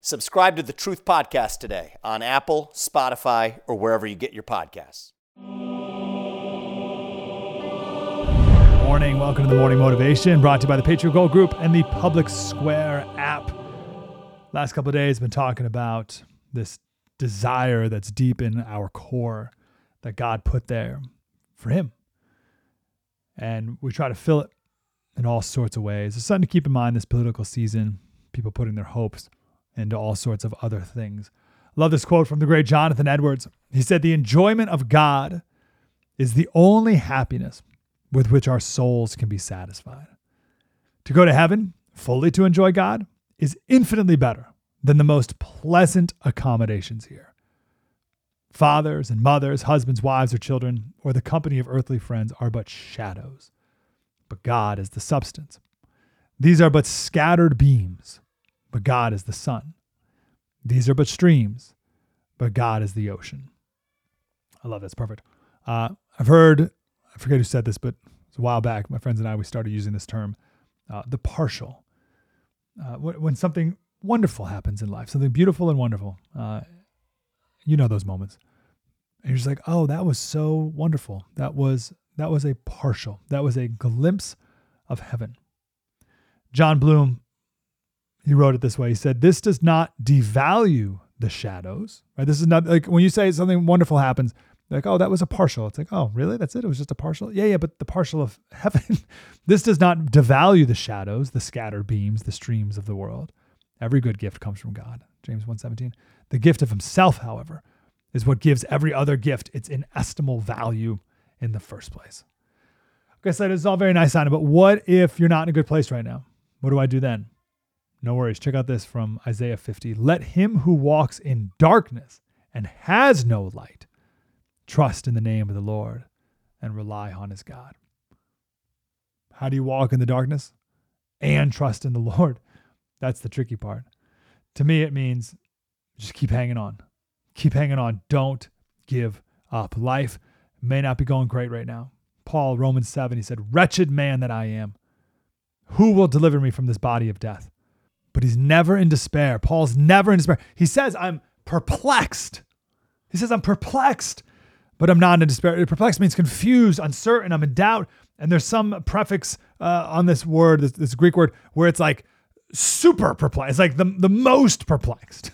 Subscribe to the Truth Podcast today on Apple, Spotify, or wherever you get your podcasts. Morning. Welcome to the Morning Motivation brought to you by the Patriot Gold Group and the Public Square app. Last couple of days, been talking about this desire that's deep in our core that God put there for Him. And we try to fill it in all sorts of ways. It's something to keep in mind this political season, people putting their hopes into all sorts of other things. Love this quote from the great Jonathan Edwards. He said, The enjoyment of God is the only happiness with which our souls can be satisfied. To go to heaven, fully to enjoy God, is infinitely better than the most pleasant accommodations here. Fathers and mothers, husbands, wives, or children, or the company of earthly friends are but shadows, but God is the substance. These are but scattered beams, but God is the sun. These are but streams, but God is the ocean. I love that's perfect. Uh, I've heard, I forget who said this, but it's a while back. My friends and I we started using this term, uh, the partial. Uh, when something wonderful happens in life, something beautiful and wonderful, uh, you know those moments. And you're just like, oh, that was so wonderful. That was that was a partial. That was a glimpse of heaven. John Bloom he wrote it this way. He said, This does not devalue the shadows. Right? This is not like when you say something wonderful happens, like, oh, that was a partial. It's like, oh, really? That's it? It was just a partial? Yeah, yeah, but the partial of heaven. this does not devalue the shadows, the scattered beams, the streams of the world. Every good gift comes from God. James 1:17. The gift of himself, however, is what gives every other gift its inestimable value in the first place. Okay, so it's all very nice sounding, but what if you're not in a good place right now? What do I do then? No worries. Check out this from Isaiah 50. Let him who walks in darkness and has no light trust in the name of the Lord and rely on his God. How do you walk in the darkness and trust in the Lord? That's the tricky part. To me, it means just keep hanging on. Keep hanging on. Don't give up. Life may not be going great right now. Paul, Romans 7, he said, Wretched man that I am, who will deliver me from this body of death? But he's never in despair. Paul's never in despair. He says, I'm perplexed. He says, I'm perplexed, but I'm not in despair. Perplexed means confused, uncertain, I'm in doubt. And there's some prefix uh, on this word, this, this, Greek word, where it's like super perplexed. It's like the, the most perplexed.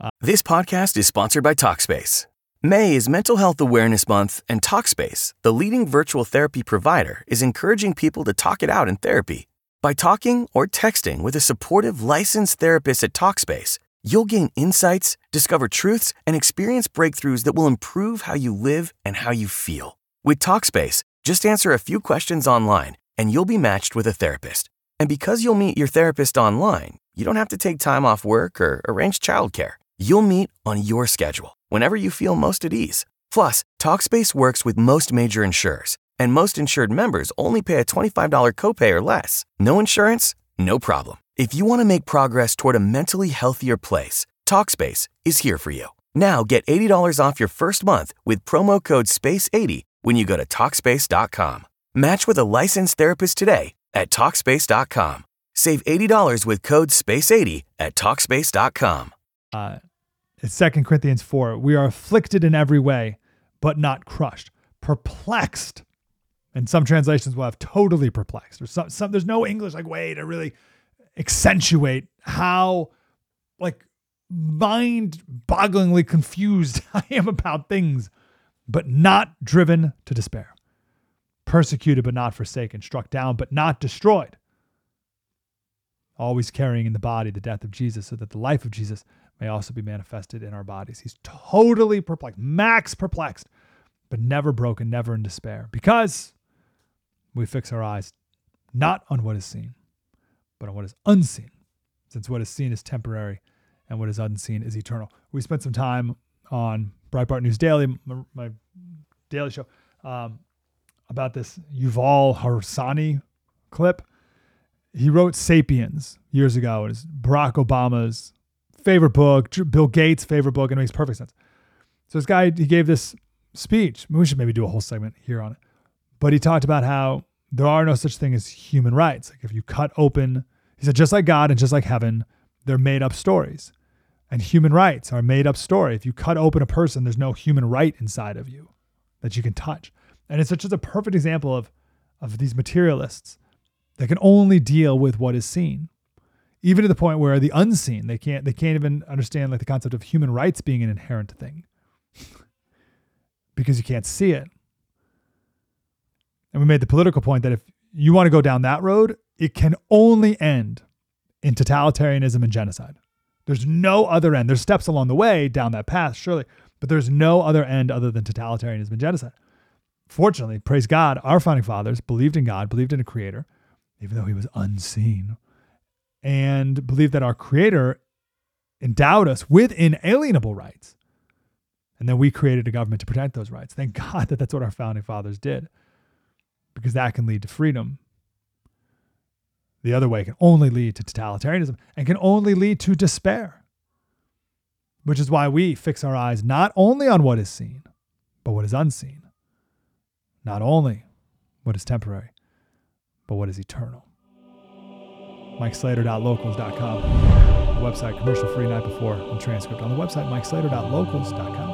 Uh, this podcast is sponsored by TalkSpace. May is Mental Health Awareness Month, and TalkSpace, the leading virtual therapy provider, is encouraging people to talk it out in therapy. By talking or texting with a supportive licensed therapist at Talkspace, you'll gain insights, discover truths, and experience breakthroughs that will improve how you live and how you feel. With Talkspace, just answer a few questions online and you'll be matched with a therapist. And because you'll meet your therapist online, you don't have to take time off work or arrange childcare. You'll meet on your schedule, whenever you feel most at ease. Plus, Talkspace works with most major insurers and most insured members only pay a $25 copay or less. No insurance? No problem. If you want to make progress toward a mentally healthier place, TalkSpace is here for you. Now get $80 off your first month with promo code SPACE80 when you go to TalkSpace.com. Match with a licensed therapist today at TalkSpace.com. Save $80 with code SPACE80 at TalkSpace.com. Uh, it's 2 Corinthians 4. We are afflicted in every way, but not crushed, perplexed. And some translations will have totally perplexed. Or some, some there's no English like way to really accentuate how like mind-bogglingly confused I am about things, but not driven to despair. Persecuted but not forsaken, struck down but not destroyed. Always carrying in the body the death of Jesus so that the life of Jesus may also be manifested in our bodies. He's totally perplexed, max perplexed, but never broken, never in despair, because we fix our eyes not on what is seen, but on what is unseen, since what is seen is temporary and what is unseen is eternal. We spent some time on Breitbart News Daily, my, my daily show, um, about this Yuval Harsanyi clip. He wrote *Sapiens* years ago. It is Barack Obama's favorite book, Bill Gates' favorite book, and it makes perfect sense. So this guy, he gave this speech. We should maybe do a whole segment here on it. But he talked about how there are no such thing as human rights. Like if you cut open, he said, just like God and just like heaven, they're made up stories. And human rights are made up story. If you cut open a person, there's no human right inside of you that you can touch. And it's just a perfect example of, of these materialists that can only deal with what is seen. Even to the point where the unseen, they can't they can't even understand like the concept of human rights being an inherent thing. because you can't see it. And we made the political point that if you want to go down that road, it can only end in totalitarianism and genocide. There's no other end. There's steps along the way down that path, surely, but there's no other end other than totalitarianism and genocide. Fortunately, praise God, our founding fathers believed in God, believed in a creator, even though he was unseen, and believed that our creator endowed us with inalienable rights. And then we created a government to protect those rights. Thank God that that's what our founding fathers did, because that can lead to freedom the other way can only lead to totalitarianism and can only lead to despair, which is why we fix our eyes not only on what is seen, but what is unseen. Not only what is temporary, but what is eternal. MikeSlater.locals.com. Website commercial free night before and transcript on the website MikeSlater.locals.com.